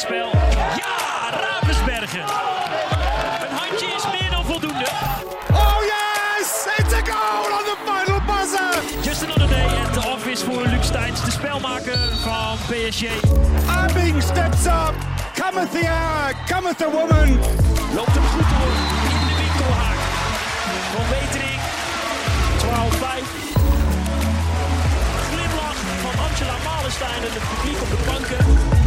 Ja, Ravensbergen. Een handje is meer dan voldoende. Oh yes! It's a goal on the final buzzer! Just another day at the office voor Luc Steins, de spelmaker van PSG. Abing steps up! Cometh the hour! Cometh the woman! Loopt hem goed door in de winkelhaak. Van Wetering, 12-5. Glimlach van Angela Malenstein en het publiek op de banken.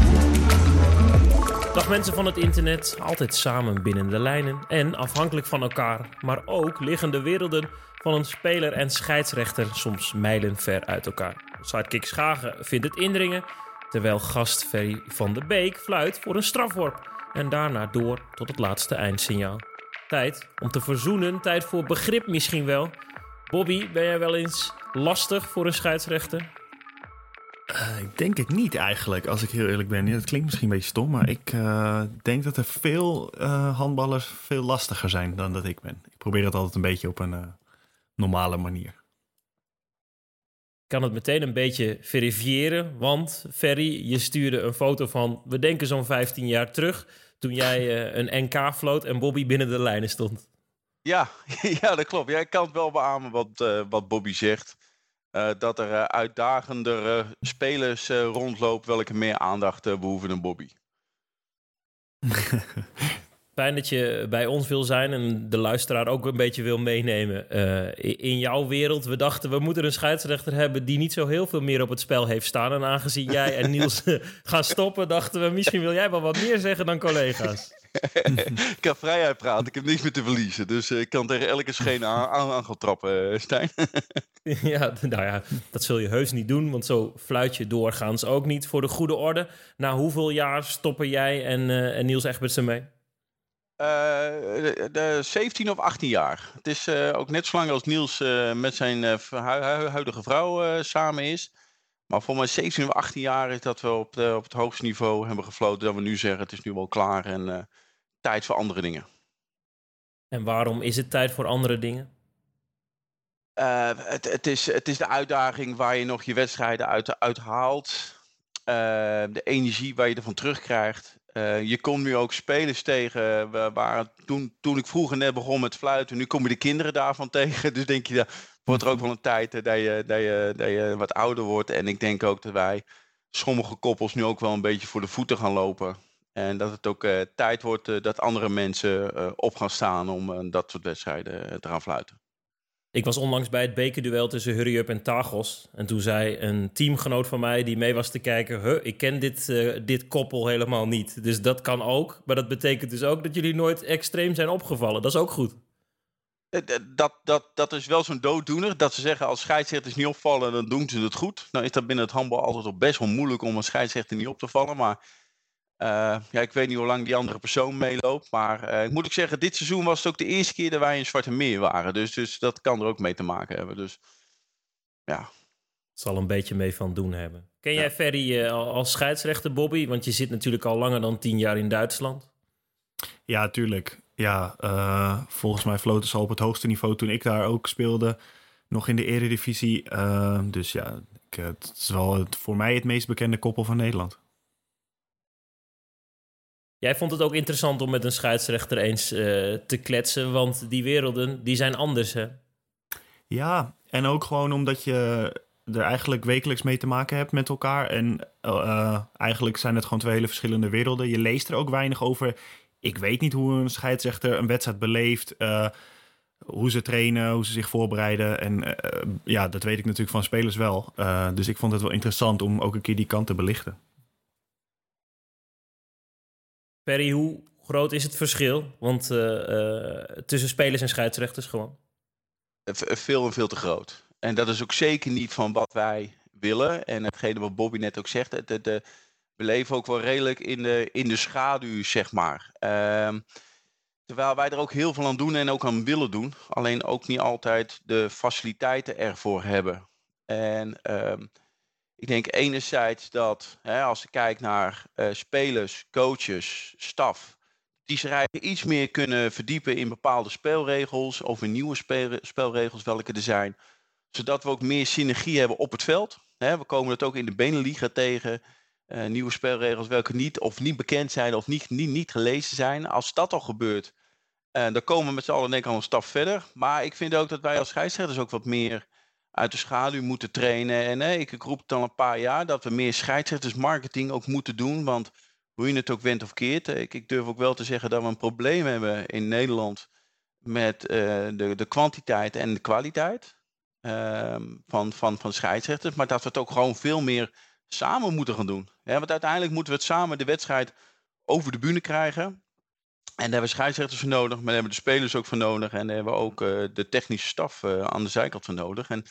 Mensen van het internet, altijd samen binnen de lijnen en afhankelijk van elkaar, maar ook liggen de werelden van een speler en scheidsrechter soms mijlen ver uit elkaar. Sidekick Schagen vindt het indringen, terwijl gast Ferry van de Beek fluit voor een strafworp en daarna door tot het laatste eindsignaal. Tijd om te verzoenen, tijd voor begrip misschien wel. Bobby, ben jij wel eens lastig voor een scheidsrechter? Eh, ik denk het niet eigenlijk, als ik heel eerlijk ben. Ja, dat klinkt misschien een beetje stom, maar ik eh, denk dat er veel eh, handballers veel lastiger zijn dan dat ik ben. Ik probeer het altijd een beetje op een normale manier. Ik kan het meteen een beetje verifiëren, want Ferry, je stuurde een foto van, we denken zo'n 15 jaar terug, toen jij een NK floot en Bobby binnen de lijnen stond. Ja, ja dat klopt. Jij kan het wel beamen wat, wat Bobby zegt. Uh, dat er uh, uitdagendere spelers uh, rondlopen welke meer aandacht behoeven dan Bobby. Fijn dat je bij ons wil zijn en de luisteraar ook een beetje wil meenemen in jouw wereld. We dachten, we moeten een scheidsrechter hebben die niet zo heel veel meer op het spel heeft staan. En aangezien jij en Niels gaan stoppen, dachten we, misschien wil jij wel wat meer zeggen dan collega's. ik kan vrijheid praten, ik heb niks meer te verliezen. Dus ik kan tegen elke scheen aan, aan, aan gaan trappen, Stijn. ja, nou ja, dat zul je heus niet doen, want zo fluit je doorgaans ook niet. Voor de goede orde, na hoeveel jaar stoppen jij en, uh, en Niels Egbertsen mee? Uh, de, de 17 of 18 jaar. Het is uh, ook net zo lang als Niels met zijn huidige vrouw samen is. Maar voor mij 17 of 18 jaar is dat we op, de, op het hoogste niveau hebben gefloten. Dat we nu zeggen, het is nu wel klaar en tijd voor andere dingen. En waarom is het tijd voor andere dingen? Uh, het, het, is, het is de uitdaging waar je nog je wedstrijden uit, uit haalt. Uh, de energie waar je ervan terugkrijgt. Uh, je komt nu ook spelers tegen. Waar, toen, toen ik vroeger net begon met fluiten, nu kom je de kinderen daarvan tegen. Dus denk je, dat wordt er ook wel een tijd dat je, dat, je, dat je wat ouder wordt. En ik denk ook dat wij sommige koppels nu ook wel een beetje voor de voeten gaan lopen. En dat het ook tijd wordt dat andere mensen op gaan staan om dat soort wedstrijden te gaan fluiten. Ik was onlangs bij het bekerduel tussen Hurry Up en Tagos. En toen zei een teamgenoot van mij die mee was te kijken... Huh, ik ken dit, uh, dit koppel helemaal niet. Dus dat kan ook. Maar dat betekent dus ook dat jullie nooit extreem zijn opgevallen. Dat is ook goed. Dat, dat, dat is wel zo'n dooddoener. Dat ze zeggen als scheidsrechters niet opvallen, dan doen ze het goed. Nou is dat binnen het handbal altijd al best wel moeilijk om een scheidsrechter niet op te vallen. Maar uh, ja, ik weet niet hoe lang die andere persoon meeloopt. Maar uh, ik moet ik zeggen, dit seizoen was het ook de eerste keer dat wij in Zwarte Meer waren. Dus, dus dat kan er ook mee te maken hebben. Dus ja. Het zal een beetje mee van doen hebben. Ken jij ja. Ferry uh, als scheidsrechter, Bobby? Want je zit natuurlijk al langer dan tien jaar in Duitsland. Ja, tuurlijk. Ja, volgens mij floten ze al op het hoogste niveau toen ik daar ook speelde. Nog in de eredivisie. dus ja, ik, het is wel het, voor mij het meest bekende koppel van Nederland. Jij vond het ook interessant om met een scheidsrechter eens uh, te kletsen, want die werelden die zijn anders, hè? Ja, en ook gewoon omdat je er eigenlijk wekelijks mee te maken hebt met elkaar. En uh, eigenlijk zijn het gewoon twee hele verschillende werelden. Je leest er ook weinig over. Ik weet niet hoe een scheidsrechter een wedstrijd beleeft. Uh, hoe ze trainen, hoe ze zich voorbereiden. En ja, dat weet ik natuurlijk van spelers wel. dus ik vond het wel interessant om ook een keer die kant te belichten. Perry, hoe groot is het verschil? Want uh, uh, tussen spelers en scheidsrechters gewoon. Veel en veel te groot. En dat is ook zeker niet van wat wij willen. En hetgene wat Bobby net ook zegt, de, de, we leven ook wel redelijk in de, in de schaduw, zeg maar. Uh, terwijl wij er ook heel veel aan doen en ook aan willen doen. Alleen ook niet altijd de faciliteiten ervoor hebben. En ehm, ik denk enerzijds dat hè, als je kijkt naar uh, spelers, coaches, staf, die zich iets meer kunnen verdiepen in bepaalde spelregels of in nieuwe spelregels, welke er zijn, zodat we ook meer synergie hebben op het veld. Hè, we komen het ook in de Beneliga tegen. eh, nieuwe spelregels welke niet of niet bekend zijn of niet, niet, niet gelezen zijn. Als dat al gebeurt, uh, dan komen we met z'n allen denk ik al een stap verder. Maar ik vind ook dat wij als scheidsrechters ook wat meer uit de schaduw moeten trainen. En ik, ik roep het al een paar jaar dat we meer scheidsrechtersmarketing ook moeten doen. Want hoe je het ook went of keert, ik, ik durf ook wel te zeggen dat we een probleem hebben in Nederland met uh, de, de kwantiteit en de kwaliteit ehm, van, van, van scheidsrechters. Maar dat we het ook gewoon veel meer samen moeten gaan doen. Ja, want uiteindelijk moeten we het samen de wedstrijd over de bühne krijgen. En daar hebben we scheidsrechters voor nodig, maar daar hebben we de spelers ook voor nodig. En daar hebben we ook uh, de technische staf uh, aan de zijkant voor nodig. En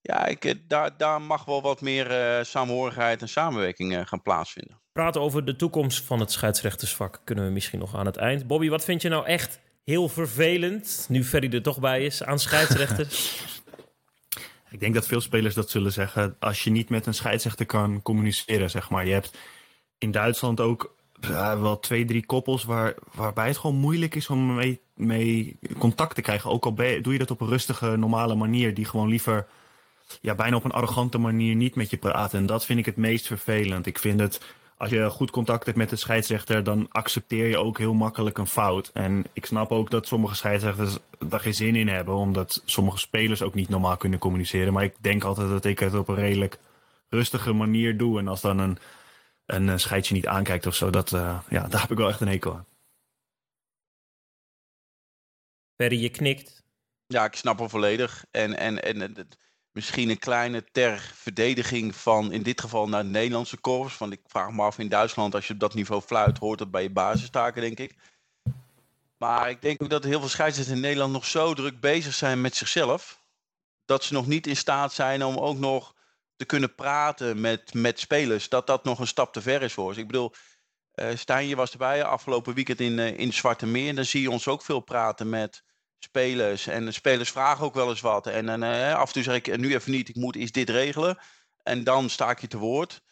ja, ik, daar, daar mag wel wat meer uh, samenhorigheid en samenwerking gaan plaatsvinden. Praten over de toekomst van het scheidsrechtersvak kunnen we misschien nog aan het eind. Bobby, wat vind je nou echt heel vervelend, nu Ferry er toch bij is, aan scheidsrechters? Ik denk dat veel spelers dat zullen zeggen. Als je niet met een scheidsrechter kan communiceren, zeg maar. Je hebt in Duitsland ook uh, wel twee, drie koppels waar, waarbij het gewoon moeilijk is om mee, mee contact te krijgen. Ook al doe je dat op een rustige, normale manier, die gewoon liever ja, bijna op een arrogante manier niet met je praten. En dat vind ik het meest vervelend. Ik vind het als je goed contact hebt met de scheidsrechter, dan accepteer je ook heel makkelijk een fout. En ik snap ook dat sommige scheidsrechters daar geen zin in hebben, omdat sommige spelers ook niet normaal kunnen communiceren. Maar ik denk altijd dat ik het op een redelijk rustige manier doe. En als dan een, een scheidsje niet aankijkt of zo, dat, uh, ja, daar heb ik wel echt een hekel aan. Perry, je knikt. Ja, ik snap hem volledig. En, en, en misschien een kleine ter verdediging van in dit geval naar het Nederlandse korps. Want ik vraag me af in Duitsland, als je op dat niveau fluit, hoort dat bij je basistaken, denk ik. Maar ik denk ook dat heel veel scheidsrechters in Nederland nog zo druk bezig zijn met zichzelf. Dat ze nog niet in staat zijn om ook nog te kunnen praten met, met spelers. Dat dat nog een stap te ver is voor ze. Ik bedoel, uh, Stijn, je was erbij afgelopen weekend in, uh, in Zwarte Meer. En dan zie je ons ook veel praten met spelers. En de spelers vragen ook wel eens wat. En, en uh, af en toe zeg ik nu even niet, ik moet eens dit regelen. En dan sta ik je te woord.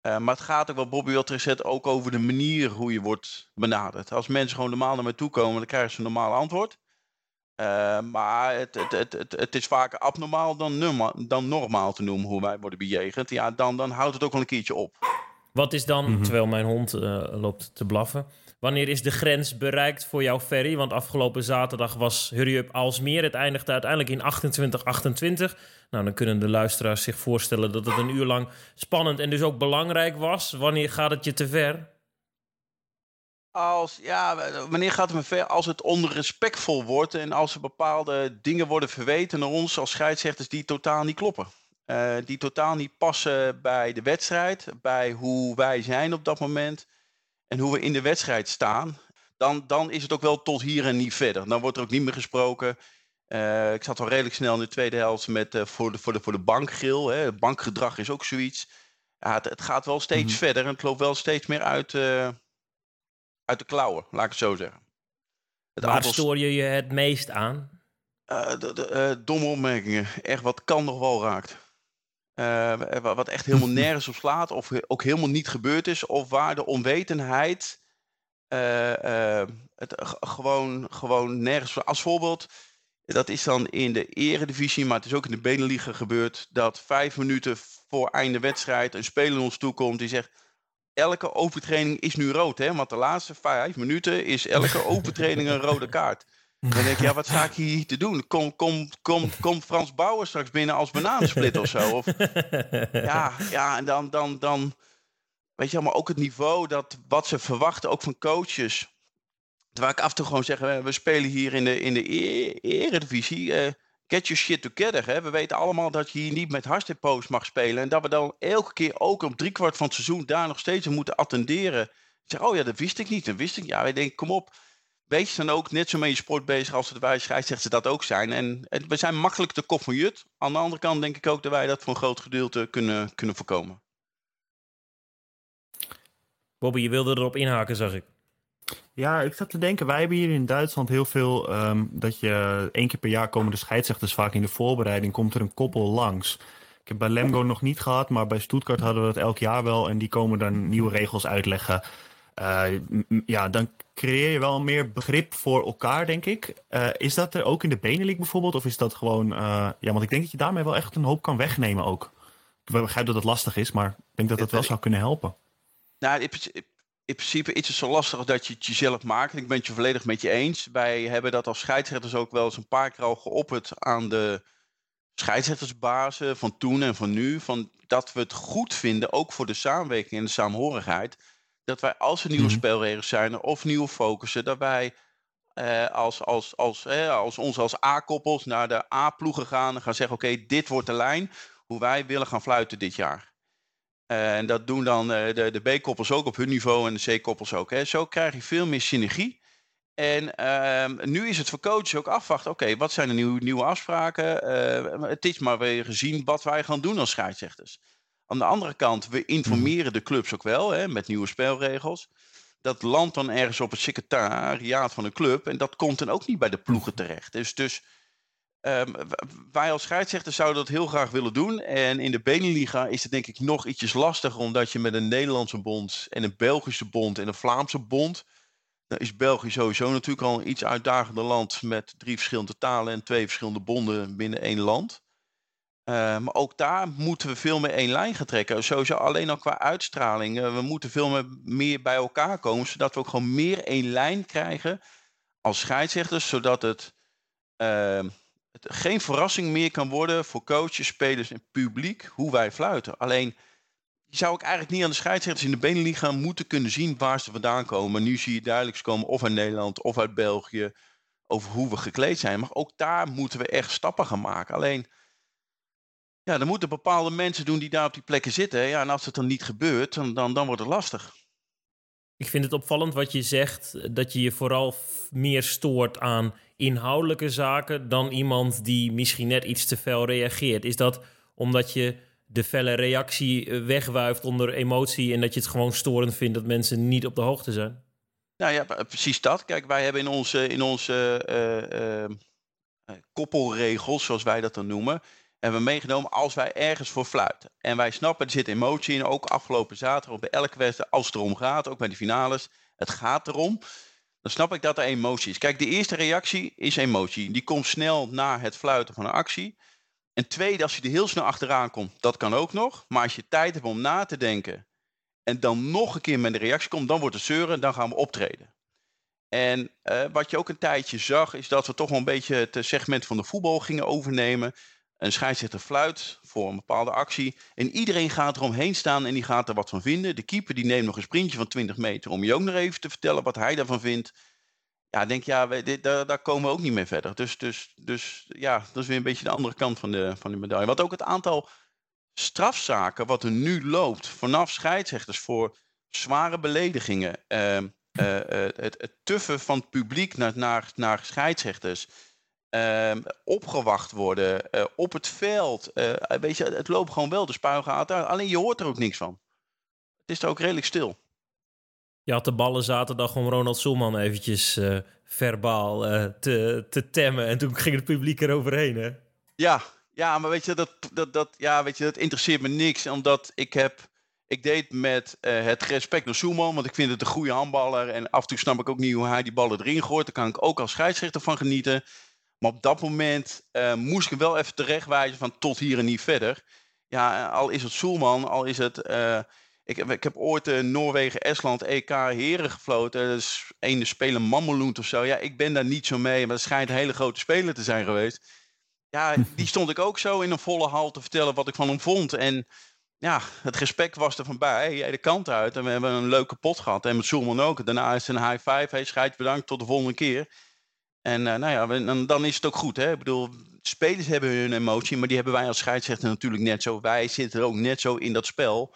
Maar het gaat ook, wat Bobby al teruggezet, ook over de manier hoe je wordt benaderd. Als mensen gewoon normaal naar mij toe komen, dan krijgen ze een normaal antwoord. Uh, maar het, het, het, het, het is vaker abnormaal dan, normaal, dan normaal te noemen hoe wij worden bejegend. Ja, dan, dan houdt het ook wel een keertje op. Wat is dan, mm -hmm. terwijl mijn hond uh, loopt te blaffen, Wanneer is de grens bereikt voor jouw ferry? Want afgelopen zaterdag was Hurry Up Alsmeer. Het eindigde uiteindelijk in 28-28. Nou, dan kunnen de luisteraars zich voorstellen dat het een uur lang spannend en dus ook belangrijk was. Wanneer gaat het je te ver? Als, ja, wanneer gaat het me ver? Als het onrespectvol wordt en als er bepaalde dingen worden verweten naar ons als scheidsrechters die totaal niet kloppen. Uh, die totaal niet passen bij de wedstrijd, bij hoe wij zijn op dat moment en hoe we in de wedstrijd staan, dan, dan is het ook wel tot hier en niet verder. Dan wordt er ook niet meer gesproken. Uh, ik zat al redelijk snel in de tweede helft met uh, voor, de, voor, de, voor de bankgril. Hè. Bankgedrag is ook zoiets. Ja, het, het gaat wel steeds mm -hmm. verder en het loopt wel steeds meer uit, uit de klauwen, laat ik het zo zeggen. Het Waar aantal... stoor je je het meest aan? De, de, domme opmerkingen. Echt wat kan nog wel raakt. Uh, wat echt helemaal nergens op slaat, of ook helemaal niet gebeurd is, of waar de onwetendheid uh, uh, het gewoon, gewoon nergens. Als voorbeeld, dat is dan in de eredivisie, maar het is ook in de Beneliga gebeurd, dat vijf minuten voor einde wedstrijd een speler ons toekomt die zegt. Elke overtraining is nu rood, hè? Want de laatste vijf minuten is elke overtraining een rode kaart. Dan denk ik, ja, wat sta ik hier te doen? Kom, kom, kom, kom Frans Bauer straks binnen als bananensplit of zo. Of, ja, ja, en dan, dan, dan, weet je, maar ook het niveau dat wat ze verwachten, ook van coaches. Terwijl ik af en toe gewoon zeg, we spelen hier in de, in de e eredivisie. Uh, get your shit together. Hè? We weten allemaal dat je hier niet met hartstikke mag spelen. En dat we dan elke keer ook op driekwart van het seizoen daar nog steeds moeten attenderen. Zeg, oh ja, dat wist ik niet. Dat wist ik. Ja, wij denken, kom op wees dan ook net zo met je sport bezig als de bij scheidsrechters dat ook zijn. En, en, we zijn makkelijk te kop van jut. Aan de andere kant denk ik ook dat wij dat voor een groot gedeelte kunnen, kunnen voorkomen. Bobby, je wilde erop inhaken, zag ik. Ja, ik zat te denken, wij hebben hier in Duitsland heel veel um, dat je één keer per jaar komen de scheidsrechters vaak in de voorbereiding, komt er een koppel langs. Ik heb bij Lemgo nog niet gehad, maar bij Stuttgart hadden we dat elk jaar wel en die komen dan nieuwe regels uitleggen. Uh, ja, dan creëer je wel meer begrip voor elkaar, denk ik. Uh, is dat er ook in de Benelink bijvoorbeeld? Of is dat gewoon... Uh, ja, want ik denk dat je daarmee wel echt een hoop kan wegnemen ook. Ik begrijp dat het lastig is, maar ik denk dat dat wel zou kunnen helpen. Nou, in, in principe is het zo lastig dat je het jezelf maakt. Ik ben het je volledig met je eens. Wij hebben dat als scheidsrechters ook wel eens een paar keer al geopperd aan de scheidsrechtersbazen van toen en van nu. Van dat we het goed vinden, ook voor de samenwerking en de saamhorigheid. Dat wij als er nieuwe mm spelregels zijn of nieuwe focussen, dat wij eh, als, als, als, eh, als ons als A-koppels naar de A-ploegen gaan en gaan zeggen: Oké, dit wordt de lijn hoe wij willen gaan fluiten dit jaar. Uh, en dat doen dan uh, de, de B-koppels ook op hun niveau en de C-koppels ook. Hè. Zo krijg je veel meer synergie. En ehm, nu is het voor coaches ook afwachten. Oké, wat zijn de nieuwe, nieuwe afspraken? Uh, het is maar weer gezien wat wij gaan doen als scheidsrechters. Aan de andere kant, we informeren de clubs ook wel hè, met nieuwe spelregels. Dat landt dan ergens op het secretariaat van een club. En dat komt dan ook niet bij de ploegen terecht. Dus, dus um, wij als scheidsrechters zouden dat heel graag willen doen. En in de Beneliga is het denk ik nog ietsjes lastiger. Omdat je met een Nederlandse bond en een Belgische bond en een Vlaamse bond nou is België sowieso natuurlijk al een iets uitdagender land met drie verschillende talen en twee verschillende bonden binnen één land. Uh, maar ook daar moeten we veel meer één lijn gaan trekken. Sowieso alleen al qua uitstraling. Uh, we moeten veel meer, bij elkaar komen, zodat we ook gewoon meer één lijn krijgen als scheidsrechters, zodat het, uh, het geen verrassing meer kan worden voor coaches, spelers en publiek hoe wij fluiten. Alleen zou ik eigenlijk niet aan de scheidsrechters in de Beneliga moeten kunnen zien waar ze vandaan komen. Maar nu zie je duidelijk komen of uit Nederland of uit België over hoe we gekleed zijn. Maar ook daar moeten we echt stappen gaan maken. Alleen, ja, dan moeten bepaalde mensen doen die daar op die plekken zitten. Ja, en als het dan niet gebeurt, dan, dan wordt het lastig. Ik vind het opvallend wat je zegt, dat je je vooral meer stoort aan inhoudelijke zaken dan iemand die misschien net iets te fel reageert. Is dat omdat je de felle reactie eh, wegwuift onder emotie en dat je het gewoon storend vindt dat mensen niet op de hoogte zijn? Nou ja, precies dat. Kijk, wij hebben in onze, in onze uh, koppelregels, zoals wij dat dan noemen, hebben we meegenomen als wij ergens voor fluiten. En wij snappen, er zit emotie in, ook afgelopen zaterdag bij elke wedstrijd, als het erom gaat, ook bij de finales, het gaat erom. Dan snap ik dat er emotie is. Kijk, de eerste reactie is emotie. Die komt snel na het fluiten van een actie. En tweede, als je er heel snel achteraan komt, dat kan ook nog. Maar als je tijd hebt om na te denken en dan nog een keer met een reactie komt, dan wordt het zeuren, dan gaan we optreden. En uh, wat je ook een tijdje zag, is dat we toch wel een beetje het segment van de voetbal gingen overnemen. Een scheidsrechter fluit voor een bepaalde actie. En iedereen gaat eromheen staan en die gaat er wat van vinden. De keeper die neemt nog een sprintje van 20 meter om je ook nog even te vertellen wat hij daarvan vindt ja, denk ja, we, daar, daar, komen we ook niet meer verder. Dus, dus, dus ja, dat is weer een beetje de andere kant van de, van de medaille. Wat ook het aantal strafzaken wat er nu loopt vanaf scheidsrechters voor zware beledigingen. Uh, uh, het, het tuffen van het publiek naar, naar, naar scheidsrechters. Ehm, opgewacht worden uh, op het veld. weet je, het loopt gewoon wel de spuigaten. Alleen je hoort er ook niks van. Het is er ook redelijk stil. Je had de ballen zaterdag om Ronald Soelman eventjes uh, verbaal te, te temmen. En toen ging het publiek eroverheen, hè? Ja, ja maar weet je, dat, dat, dat, ja, weet je, dat interesseert me niks. Omdat ik heb... Ik deed met het respect naar Soelman, want ik vind het een goede handballer. En af en toe snap ik ook niet hoe hij die ballen erin gooit. Daar kan ik ook als scheidsrechter van genieten. Maar op dat moment moest ik wel even terechtwijzen van tot hier en niet verder. Ja, al is het Soelman, al is het ik heb, ik heb ooit uh, Noorwegen-Estland EK heren gefloten. Dat is ene speler Mammeloent of zo. Ja, ik ben daar niet zo mee, maar het schijnt een hele grote speler te zijn geweest. Ja, die stond ik ook zo in een volle hal te vertellen wat ik van hem vond. En ja, het gesprek was er van bij, de kant uit. En we hebben een leuke pot gehad. En met Zoelman ook. Daarna is het een high five. Hey, scheids bedankt, tot de volgende keer. En uh, nou ja, dan, dan is het ook goed. Hè? Ik bedoel, spelers hebben hun emotie, maar die hebben wij als scheidsrechter natuurlijk net zo. Wij zitten ook net zo in dat spel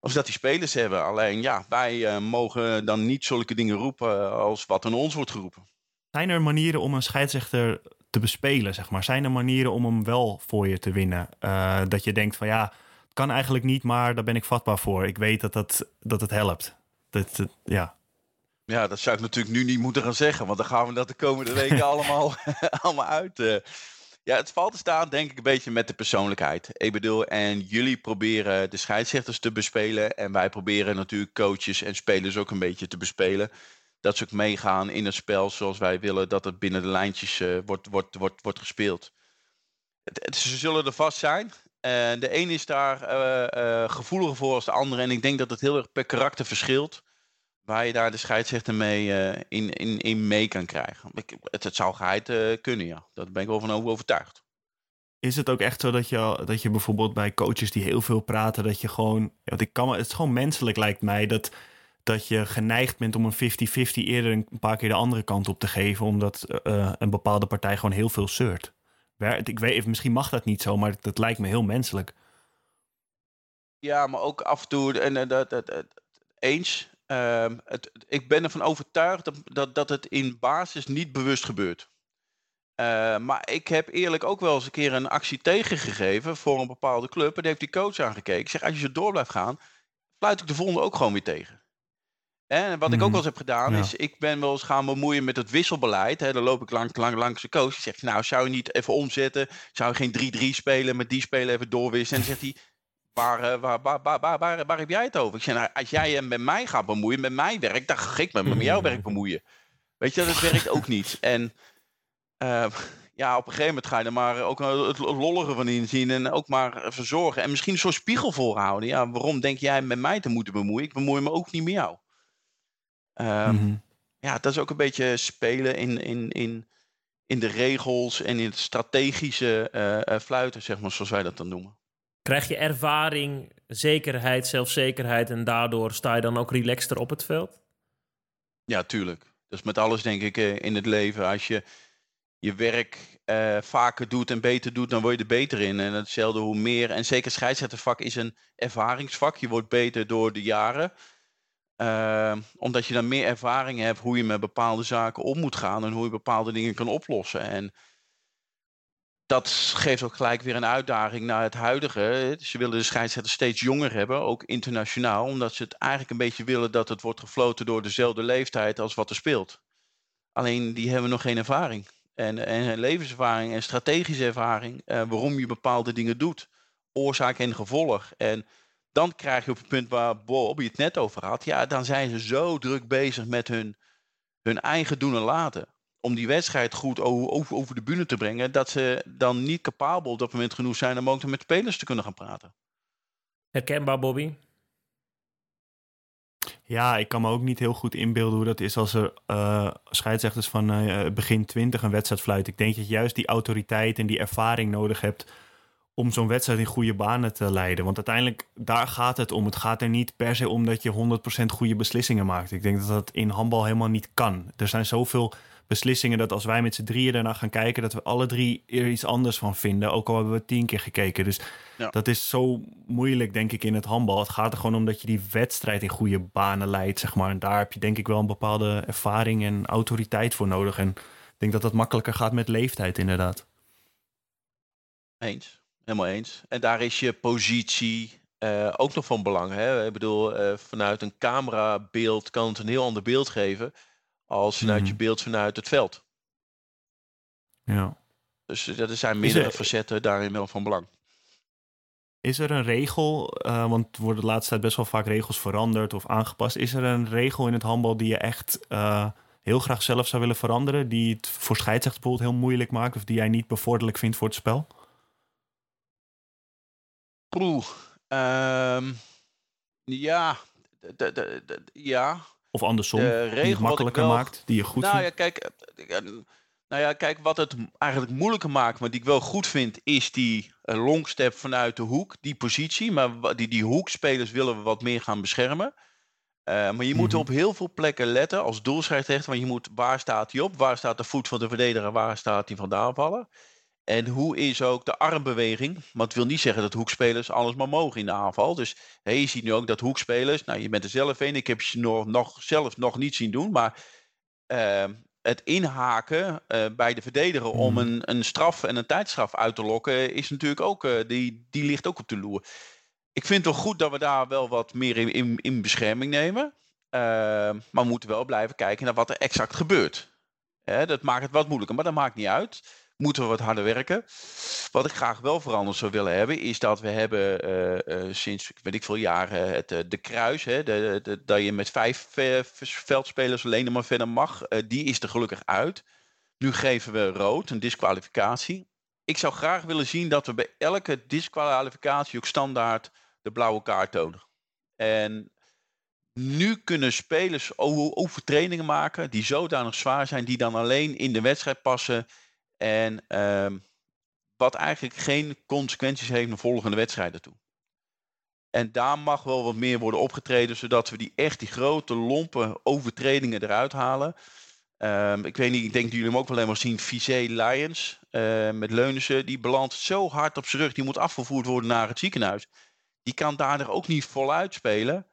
als dat die spelers hebben. Alleen ja, wij uh, mogen dan niet zulke dingen roepen als wat aan ons wordt geroepen. Zijn er manieren om een scheidsrechter te bespelen, zeg maar? Zijn er manieren om hem wel voor je te winnen? Uh, dat je denkt van ja, het kan eigenlijk niet, maar daar ben ik vatbaar voor. Ik weet dat, dat, dat het helpt. Dat, dat, ja. Ja, dat zou ik natuurlijk nu niet moeten gaan zeggen, want dan gaan we dat de komende weken allemaal, allemaal uit. Uh, ja, het valt te staan denk ik een beetje met de persoonlijkheid. Ik bedoel, en jullie proberen de scheidsrechters te bespelen. En wij proberen natuurlijk coaches en spelers ook een beetje te bespelen. Dat ze ook meegaan in het spel zoals wij willen dat het binnen de lijntjes uh, wordt, wordt, wordt, wordt gespeeld. Het, ze zullen er vast zijn. En de een is daar eh, eh, gevoeliger voor als de andere. En ik denk dat het heel erg per karakter verschilt. Waar je daar de scheidsrechter mee eh, in, in, in mee kan krijgen. Het, het zou geheid eh, kunnen, ja. Daar ben ik wel van over- overtuigd. Is het ook echt zo dat je, dat je bijvoorbeeld bij coaches die heel veel praten, dat je gewoon. Want ik kan, het is gewoon menselijk, lijkt mij, dat, dat je geneigd bent om een 50-50 eerder een paar keer de andere kant op te geven, omdat eh, een bepaalde partij gewoon heel veel zeurt. Ik weet, misschien mag dat niet zo, maar dat lijkt me heel menselijk. Ja, maar ook af en toe, en dat, dat, dat- eens. Ehm, het, ik ben ervan overtuigd dat, dat, dat het in basis niet bewust gebeurt. Eh, maar ik heb eerlijk ook wel eens een keer een actie tegengegeven voor een bepaalde club. En daar heeft die coach aangekeken. Ik zeg, als je zo door blijft gaan, fluit ik de volgende ook gewoon weer tegen. En wat ik ook Mhm. wel eens heb gedaan, Ja. is ik ben wel eens gaan bemoeien met het wisselbeleid. Hè. Dan loop ik lang, lang, langs de coach. Die zegt, nou, zou je niet even omzetten? Zou je geen 3-3 spelen, met die speler even doorwisselen? En dan zegt hij, waar, eh, waar, waar, waar, waar, heb jij het over? Ik nou, als jij je met mij gaat bemoeien, met mijn werk, dan ga ik me met jouw werk bemoeien. Weet je, dat werkt ook niet. En eh, ja, op een gegeven moment ga je er maar ook het lollige van inzien en ook maar verzorgen. En misschien zo'n spiegel voorhouden. Ja, waarom denk jij met mij te moeten bemoeien? Ik bemoei me ook niet met jou. Ehm, Mhm. ja, dat is ook een beetje spelen in, in, in, in de regels en in het strategische eh, eh, fluiten, zeg maar, zoals wij dat dan noemen. Krijg je ervaring, zekerheid, zelfzekerheid en daardoor sta je dan ook relaxter op het veld? Ja, tuurlijk. Is met alles, denk ik, eh, in het leven. Als je je werk eh, vaker doet en beter doet, dan word je er beter in. En hetzelfde hoe meer. En zeker scheidsrechtervak is een ervaringsvak. Je wordt beter door de jaren. Eh, omdat je dan meer ervaring hebt hoe je met bepaalde zaken om moet gaan en hoe je bepaalde dingen kan oplossen. En dat geeft ook gelijk weer een uitdaging naar het huidige. Ze willen de scheidsrechter steeds jonger hebben, ook internationaal, omdat ze het eigenlijk een beetje willen dat het wordt gefloten door dezelfde leeftijd als wat er speelt. Alleen die hebben nog geen ervaring. En, en levenservaring en strategische ervaring, eh, waarom je bepaalde dingen doet. Oorzaak en gevolg. En dan krijg je op het punt waar Bobby het net over had. Ja, dan zijn ze zo druk bezig met hun, hun eigen doen en laten. Om die wedstrijd goed over, over, de bühne te brengen. Dat ze dan niet capabel op dat moment genoeg zijn om ook met spelers te kunnen gaan praten. Herkenbaar, Bobby? Ja, ik kan me ook niet heel goed inbeelden hoe dat is als er eh, scheidsrechters van eh, begin 20 een wedstrijd fluiten. Ik denk dat je juist die autoriteit en die ervaring nodig hebt om zo'n wedstrijd in goede banen te leiden. Want uiteindelijk, daar gaat het om. Het gaat er niet per se om dat je 100% goede beslissingen maakt. Ik denk dat dat in handbal helemaal niet kan. Er zijn zoveel beslissingen dat als wij met z'n drieën daarna gaan kijken, dat we alle drie er iets anders van vinden. Ook al hebben we tien keer gekeken. Dus Ja. dat is zo moeilijk, denk ik, in het handbal. Het gaat er gewoon om dat je die wedstrijd in goede banen leidt, zeg maar. En daar heb je denk ik wel een bepaalde ervaring en autoriteit voor nodig. En ik denk dat dat makkelijker gaat met leeftijd, inderdaad. Eens, helemaal eens. En daar is je positie eh, ook nog van belang. Hè? Ik bedoel, eh, vanuit een camerabeeld kan het een heel ander beeld geven als vanuit Mhm. je beeld vanuit het veld. Ja. Dus eh, dat zijn meerdere er- facetten daarin wel van belang. Is er een regel, eh, want er worden de laatste tijd best wel vaak regels veranderd of aangepast. Is er een regel in het handbal die je echt eh, heel graag zelf zou willen veranderen? Die het voor bijvoorbeeld heel moeilijk maakt of die jij niet bevorderlijk vindt voor het spel? Poeh, ehm, ja, ja. Of andersom, De die het makkelijker wel- maakt, die je goed nou vindt? ja, kijk, eh, eh, nou ja, kijk, wat het eigenlijk moeilijker maakt, maar die ik wel goed vind, is die eh, longstep vanuit de hoek, die positie. Maar die, die hoekspelers willen we wat meer gaan beschermen. Maar je moet Mhm. op heel veel plekken letten als doelscheidsrechter. Want je moet, waar staat hij op? Waar staat de voet van de verdediger? Waar staat hij van de aanvaller? En hoe is ook de armbeweging? Want het wil niet zeggen dat hoekspelers alles maar mogen in de aanval. Dus je ziet nu ook dat hoekspelers, nou je bent er zelf een, ik heb je nog, nog, zelf nog niet zien doen, maar ehm, het inhaken eh, bij de verdediger om Mhm. een, een straf en een tijdstraf uit te lokken, is natuurlijk ook, eh, die, die ligt ook op de loer. Ik vind het wel goed dat we daar wel wat meer in, in, in bescherming nemen. Ehm, maar we moeten wel blijven kijken naar wat er exact gebeurt. Hè, dat maakt het wat moeilijker, maar dat maakt niet uit. Moeten we wat harder werken. Wat ik graag wel veranderd zou willen hebben, is dat we hebben eh, eh, sinds weet ik veel jaren het, eh, de kruis. Hè, de, de- dat je met vijf veldspelers alleen maar verder mag. Die is er gelukkig uit. Nu geven we rood, een disqualificatie. ik zou graag willen zien dat we bij elke disqualificatie ook standaard de blauwe kaart tonen. En nu kunnen spelers overtrainingen maken die zodanig zwaar zijn, die dan alleen in de wedstrijd passen. En ehm, wat eigenlijk geen consequenties heeft naar volgende wedstrijden toe. En daar mag wel wat meer worden opgetreden, zodat we die echt die grote lompe overtredingen eruit halen. Ehm, ik weet niet, ik denk dat jullie hem ook wel helemaal zien. Vizé Lions uh, met Leunissen. Die belandt zo hard op zijn rug. Die moet afgevoerd worden naar het ziekenhuis. Die kan daar ook niet voluit spelen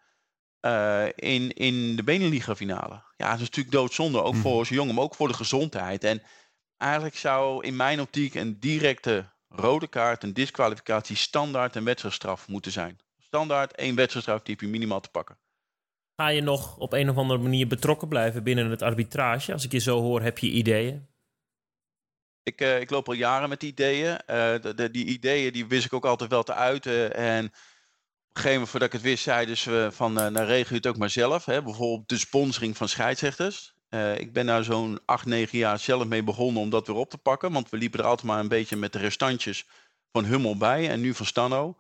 uh, in, in de Beneliga finale. Ja, dat is natuurlijk doodzonde. Ook voor mhm. zijn jongen, maar ook voor de gezondheid. En eigenlijk zou in mijn optiek een directe rode kaart, een disqualificatie, standaard een wedstrijdstraf moeten zijn. Standaard één wedstrijdstraf die heb je minimaal te pakken. Ga je nog op een of andere manier betrokken blijven binnen het arbitrage? Als ik je zo hoor, heb je ideeën? Ik, uh, ik loop al jaren met ideeën. Uh, de, de, die ideeën die wist ik ook altijd wel te uiten. En op een gegeven moment, voordat ik het wist, zeiden ze van, uh, nou regel je het ook maar zelf. Hè? Bijvoorbeeld de sponsoring van scheidsrechters. Ik ben daar zo'n 8, 9 jaar zelf mee begonnen om dat weer op te pakken. Want we liepen er altijd maar een beetje met de restantjes van Hummel bij en nu van Stano.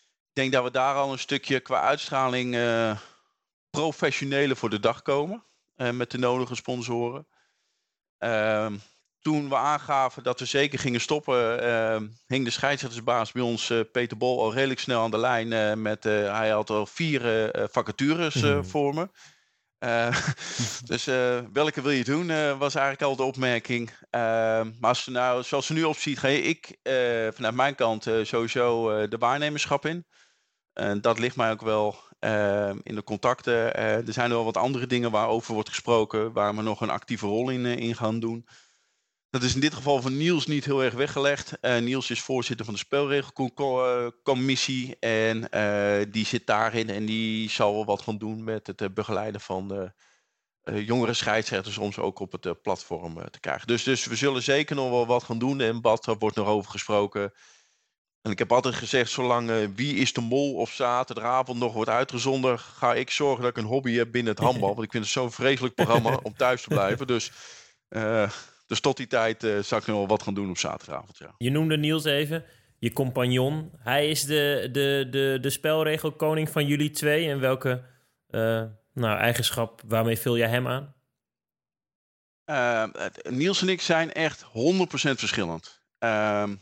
Ik denk dat we daar al een stukje qua uitstraling professioneler voor de dag komen. Uh, met de nodige sponsoren. Uh, toen we aangaven dat we zeker gingen stoppen, uh, hing de scheidsrechtersbaas bij ons, Peter Bol, al redelijk snel aan de lijn. met, hij had al vier vacatures mm. voor me. dus welke wil je doen, was eigenlijk al de opmerking. Ehm, maar als nou, zoals ze nu opziet, ga ik vanuit mijn kant sowieso de waarnemerschap in. En dat ligt mij ook wel Ehm, in de contacten. Er zijn wel wat andere dingen waarover wordt gesproken, waar we nog een actieve rol in, in gaan doen. Dat is in dit geval van Niels niet heel erg weggelegd. Uh, Niels is voorzitter van de spelregelcommissie en die zit daarin en die zal wel wat gaan doen met het begeleiden van de jongere scheidsrechters om ze ook op het platform te krijgen. Dus, dus we zullen zeker nog wel wat gaan doen en Bad, daar wordt nog over gesproken. En ik heb altijd gezegd, zolang uh, Wie is de Mol of zaterdagavond nog wordt uitgezonden, ga ik zorgen dat ik een hobby heb binnen het handbal. Want ik vind het zo'n vreselijk programma om thuis te blijven. Dus, uh, dus tot die tijd uh, zal ik nog wel wat gaan doen op zaterdagavond. Ja. Je noemde Niels even, je compagnon. Hij is de, de, de, de spelregelkoning van jullie twee. En welke nou, eigenschap, waarmee vul jij hem aan? Niels en ik zijn echt 100% verschillend. Ehm,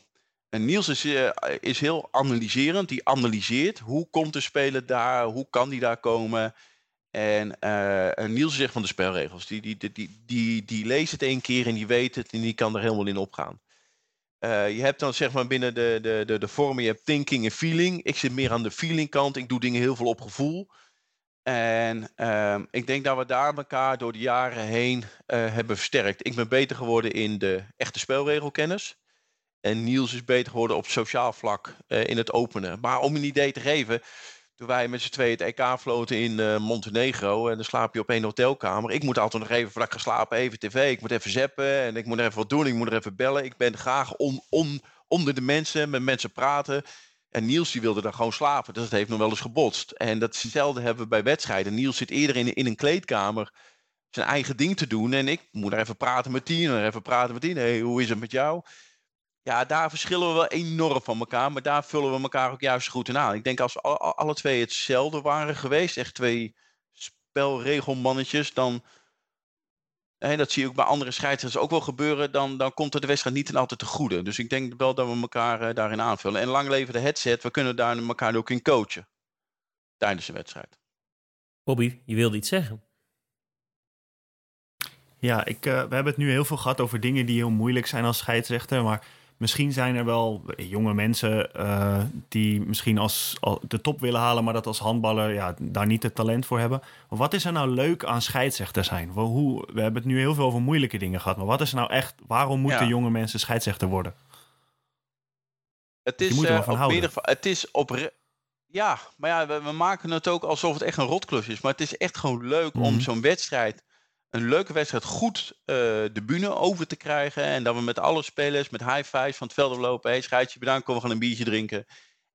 en Niels is, uh, is heel analyserend. Die analyseert hoe komt de speler daar, hoe kan die daar komen. En, uh, Niels zegt van de spelregels. Die, die, die, die, die, leest het één keer en die weet het en die kan er helemaal in opgaan. Uh, je hebt dan zeg maar binnen de, de, de, de vormen, je hebt thinking en feeling. Ik zit meer aan de feeling kant. Ik doe dingen heel veel op gevoel. En uh, ik denk dat we daar elkaar door de jaren heen hebben versterkt. Ik ben beter geworden in de echte spelregelkennis. En Niels is beter geworden op sociaal vlak in het openen. Maar om een idee te geven, toen wij met z'n tweeën het EK floten in uh, Montenegro. En dan slaap je op één hotelkamer. Ik moet altijd nog even, voordat ik slapen, even tv. Ik moet even zappen en ik moet er even wat doen. Ik moet er even bellen. Ik ben graag on, on, onder de mensen, met mensen praten. En Niels die wilde dan gewoon slapen. Dus dat heeft nog wel eens gebotst. En datzelfde hebben we bij wedstrijden. Niels zit eerder in, in een kleedkamer zijn eigen ding te doen. En ik moet er even praten met Tien. En even praten met Tien. Hey, hoe is het met jou? Ja, daar verschillen we wel enorm van elkaar, maar daar vullen we elkaar ook juist goed in aan. Ik denk als we alle twee hetzelfde waren geweest, echt twee spelregelmannetjes, dan, en dat zie je ook bij andere scheidsrechters ook wel gebeuren, dan, dan komt er de wedstrijd niet en altijd te goede. Dus ik denk wel dat we elkaar uh, daarin aanvullen. En lang leven de headset, we kunnen daar elkaar ook in coachen tijdens de wedstrijd. Bobby, je wilde iets zeggen? Ja, ik, uh, we hebben het nu heel veel gehad over dingen die heel moeilijk zijn als scheidsrechter, maar Misschien zijn er wel jonge mensen uh, die misschien als, de top willen halen, maar dat als handballer ja, daar niet het talent voor hebben. wat is er nou leuk aan scheidsrechter zijn? Hoe, we hebben het nu heel veel over moeilijke dingen gehad, maar wat is er nou echt, waarom moeten jonge mensen scheidsrechter worden? Het is, uh, op meerdere, het is op. Ja, maar ja, we, we, maken het ook alsof het echt een rotklus is. Maar het is echt gewoon leuk om mhm. zo'n wedstrijd een leuke wedstrijd goed uh, de bühne over te krijgen. En dat we met alle spelers, met high fives van het veld lopen. Hey, scheidsje bedankt, kom we gaan een biertje drinken.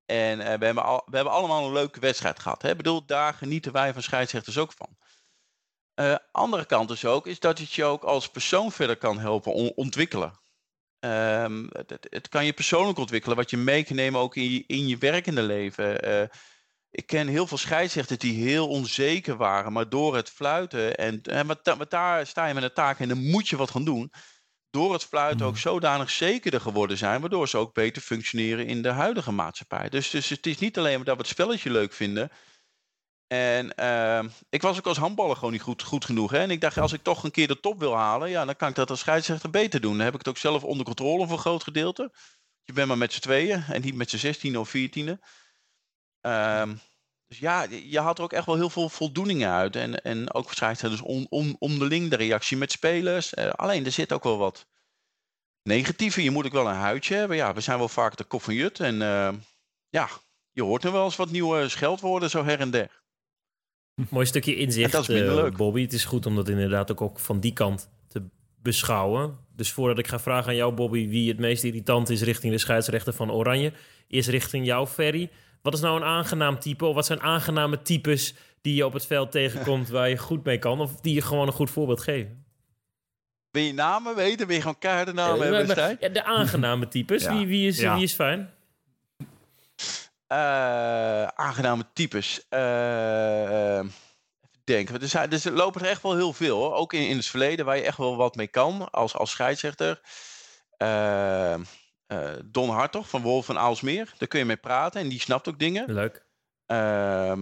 En uh, we, hebben al, we hebben allemaal een leuke wedstrijd gehad. Hè? Ik bedoel, daar genieten wij van scheidsrechters ook van. Uh, andere kant dus ook, is dat het je ook als persoon verder kan helpen ontwikkelen. Ehm, het, het, kan je persoonlijk ontwikkelen, wat je mee nemen ook in je, in je werkende leven. Ik ken heel veel scheidsrechters die heel onzeker waren, maar door het fluiten en, en maar, daar sta je met een taak en dan moet je wat gaan doen. Door het fluiten ook mm. zodanig zekerder geworden zijn, waardoor ze ook beter functioneren in de huidige maatschappij. Dus, dus het is niet alleen maar dat we het spelletje leuk vinden. En uh, ik was ook als handballer gewoon niet goed, goed genoeg. Hè? En ik dacht, als ik toch een keer de top wil halen, ja, dan kan ik dat als scheidsrechter beter doen. Dan heb ik het ook zelf onder controle voor een groot gedeelte. Je bent maar met z'n tweeën en niet met z'n zestien of veertiende. Um, dus ja, je haalt er ook echt wel heel veel voldoeningen uit. En, en ook scheidsrechters dus on, on, onderling de reactie met spelers. Uh, alleen, er zit ook wel wat negatieve. Je moet ook wel een huidje hebben. Ja, we zijn wel vaak de kop van jut. En uh, ja, je hoort nu wel eens wat nieuwe scheldwoorden zo her en der. Mooi stukje inzicht, dat is uh, Bobby. Het is goed om dat inderdaad ook, ook van die kant te beschouwen. Dus voordat ik ga vragen aan jou, Bobby, wie het meest irritant is richting de scheidsrechter van Oranje, is richting jou, Ferry. Wat is nou een aangenaam type? Of wat zijn aangename types die je op het veld tegenkomt waar je goed mee kan? Of die je gewoon een goed voorbeeld geven? Wil je namen weten? Wil je gewoon kaartennamen uh, hebben, ja, De aangename types. Wie, wie, is, wie is fijn? Uh, aangename types. Uh, even denken. Er, zijn, er lopen er echt wel heel veel. Hoor. Ook in, in het verleden waar je echt wel wat mee kan als, als scheidsrechter. Uh, uh, Don Hartog van Wolf van Aalsmeer. Daar kun je mee praten en die snapt ook dingen. Leuk. Uh,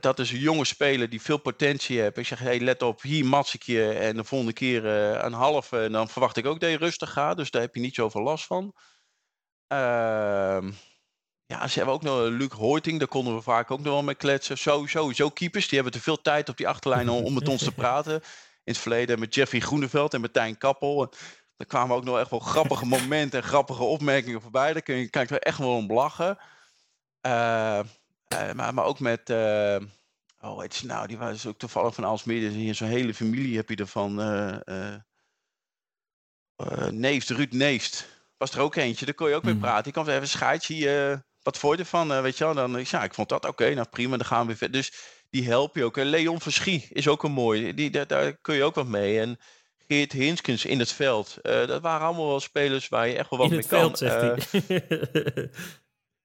dat is een jonge speler die veel potentie heeft. Ik zeg, hey, let op, hier mats ik je. En de volgende keer uh, een half. En dan verwacht ik ook dat je rustig gaat. Dus daar heb je niet zoveel last van. Ehm, ja, ze hebben ook nog Luc Hoiting. Daar konden we vaak ook nog wel mee kletsen. Zo, sowieso keepers. Die hebben te veel tijd op die achterlijn om, om met ons te praten. In het verleden met Jeffrey Groeneveld en Martijn Kappel. Er kwamen ook nog echt wel grappige momenten en grappige opmerkingen voorbij. Daar kun je, kan ik er echt wel om lachen. Uh, uh, maar, maar ook met. Uh, oh, het is nou, die was ook toevallig van Alsmeer. Dus hier zo'n hele familie heb je ervan. Neest, Ruud Neest. Was er ook eentje, daar kon je ook mee hmm. praten. Die kwam even scheidje. wat vond je ervan? weet je wel? Dan, ja, ik vond dat oké. nou prima, dan gaan we weer verder. Dus die help je ook. Leon Verschie is ook een mooi. Die, daar, daar kun je ook wat mee. En Geert Hinskens in het veld. Uh, dat waren allemaal wel spelers waar je echt wel wat in mee kan. Veld, zegt uh,